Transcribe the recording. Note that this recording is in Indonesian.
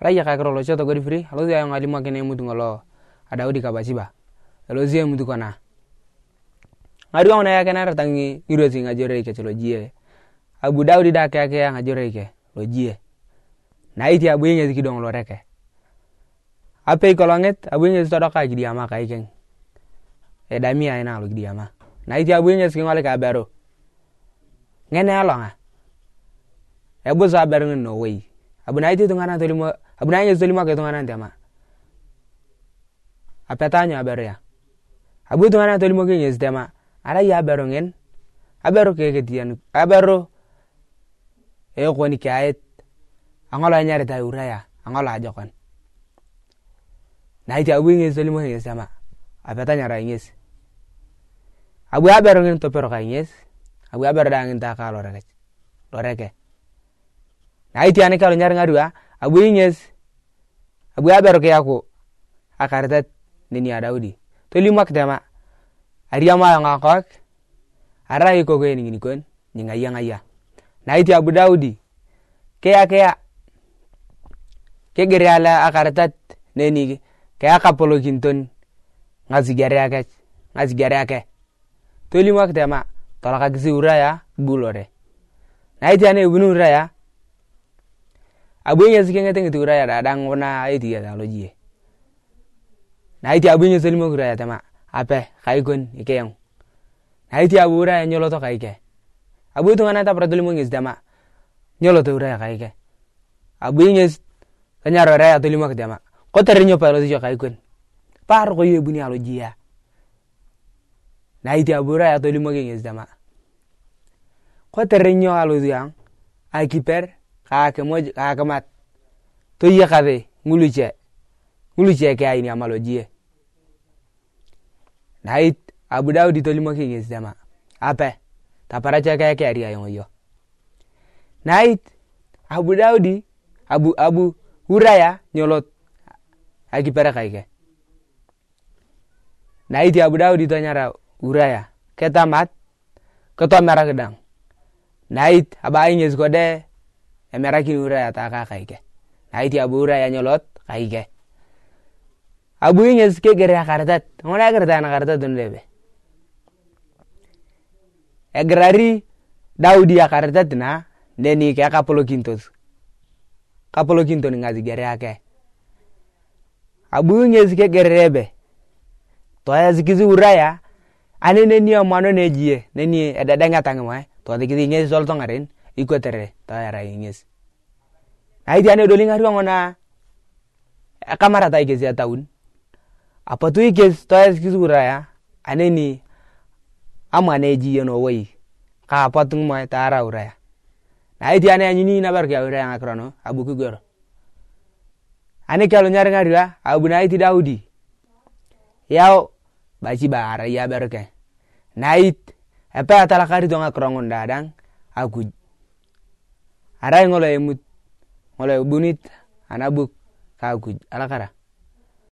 raya ka kro lo choto godi fri alo zia ngali ma kene mutu ngolo. Ada udi ka bachiba alo zia mutu kona ngadu ngona ya kana ratangi ngiro si ngajore ke chelo jie. Abu daudi da ke ke ngajore ke lo jie. Na iti abu nge ziki dong lo reke. Ape kolonget abu nge todo ka gidi ama ka iken e dami ay na lo gidi ama na iti abu nge ziki ngale ka bero ngene alonga e bu sa bero no wei abu na iti tungana tolimo abu na nge tolimo ke tungana ntema apetanya bero ya abu tungana tolimo ke nge stema ara ya bero ngen abero ke ke tian abero e ko ni kayet angolo nyari ta uraya angolo ajakon na iti abu nge tolimo ke stema apetanya ra nges abu abero ngen to pero ka nges abu abero da ngen ta ka lo reke lo reke na iti ani kalo nyari ngadua abu inges abu abero ke yako akartat nini adaudi to limak tema ariama yang akak ara iko ko ni kon ni ngaya ngaya na iti abu daudi. Keya keya ke gere ala akartat neni ke aka polo kinton. Ngazi gere ake. Ngazi gere ake. To limak tema tolaka kisi uraya bulore. Na iti ane ubunu uraya abuye sike ngete ngete uraya da dang wana iti ya lo jie na iti abuye selimo uraya tema. Ape kai kon ike yang. Na iti abu uraya nyolo to kai ke. Abu itu ngana ta pratuli mo ngis tema. Nyolo to uraya kai ke. Abu ngis kanya uraya to limo tema. Ko tere nyo pa lo jo kai kon par ko ye buni alo jia na iti abu uraya to limo ngis tema. Ko alo yang akiper kaake moj kaake mat. To ye kade ngulu che ngulu che ke ayini amalo jie. Nait abu daudi to limo ki ngis dama ape ta para che ke ke ari ayo yo. Nait abu daudi abu abu huraya nyolot. Aki pere kai ke. Nait abu daudi to nyara huraya keta mat keto mera gedang nait aba ngis kode emerakin uraya ta ka kaike. Na iti abu uraya nyolot kaike. Abu inges ke gere akartat ngona gerta na kartat dun lebe. Egrari daudi akartat na neni ke kapolo kintos. Kapolo kinto ni ngazi gere ake abu inges ke gere rebe to ya zikizi uraya ane neni amano nejie neni edadenga tangma to zikizi inges sol tongarin ikotere ta yara ingis na iti ane doli ngari ngona kamara ta ikesi ataun apa tu ikes to es kisura ya ane ni ama yeno wai ka apa tung ma ta ara ura ya. Na iti ane anyini na bar ka ura ya ngakrano abu ku goro ane kalo nyari ngari ya abu na iti daudi. Yao baci bara ya berke. Na it apa atala kari to ngakrongon dadang aku arai ngolo emut ngolo ebunit anabuk ka ku alakara